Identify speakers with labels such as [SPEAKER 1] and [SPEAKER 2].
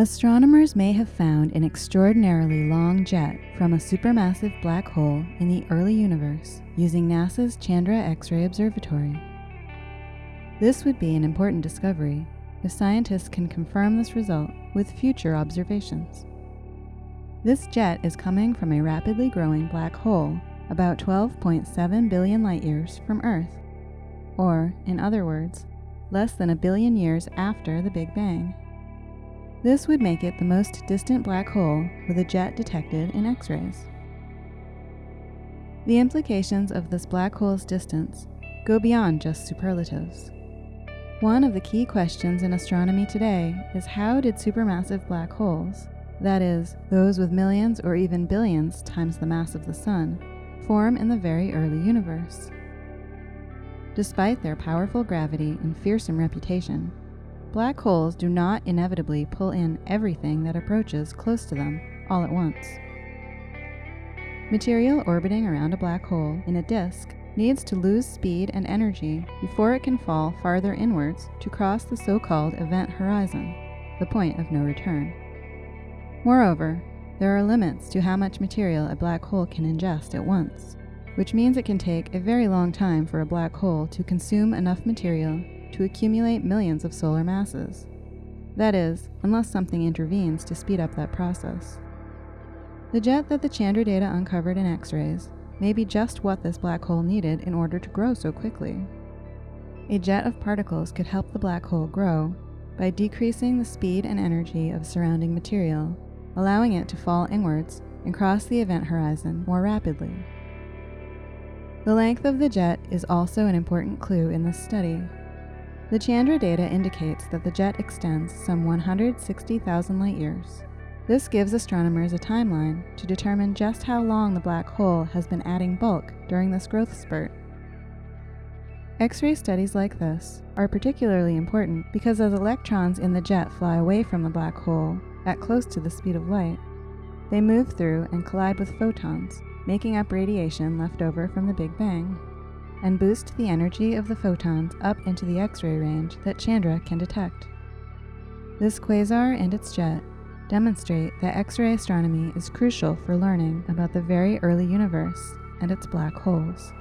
[SPEAKER 1] Astronomers may have found an extraordinarily long jet from a supermassive black hole in the early universe using NASA's Chandra X ray Observatory. This would be an important discovery if scientists can confirm this result with future observations. This jet is coming from a rapidly growing black hole about 12.7 billion light years from Earth, or, in other words, less than a billion years after the Big Bang. This would make it the most distant black hole with a jet detected in X rays. The implications of this black hole's distance go beyond just superlatives. One of the key questions in astronomy today is how did supermassive black holes, that is, those with millions or even billions times the mass of the Sun, form in the very early universe? Despite their powerful gravity and fearsome reputation, Black holes do not inevitably pull in everything that approaches close to them all at once. Material orbiting around a black hole in a disk needs to lose speed and energy before it can fall farther inwards to cross the so called event horizon, the point of no return. Moreover, there are limits to how much material a black hole can ingest at once, which means it can take a very long time for a black hole to consume enough material to accumulate millions of solar masses. That is, unless something intervenes to speed up that process. The jet that the Chandra data uncovered in X rays may be just what this black hole needed in order to grow so quickly. A jet of particles could help the black hole grow by decreasing the speed and energy of surrounding material, allowing it to fall inwards and cross the event horizon more rapidly. The length of the jet is also an important clue in this study. The Chandra data indicates that the jet extends some 160,000 light years. This gives astronomers a timeline to determine just how long the black hole has been adding bulk during this growth spurt. X ray studies like this are particularly important because as electrons in the jet fly away from the black hole at close to the speed of light, they move through and collide with photons, making up radiation left over from the Big Bang and boost the energy of the photons up into the X ray range that Chandra can detect. This quasar and its jet demonstrate that X ray astronomy is crucial for learning about the very early universe and its black holes.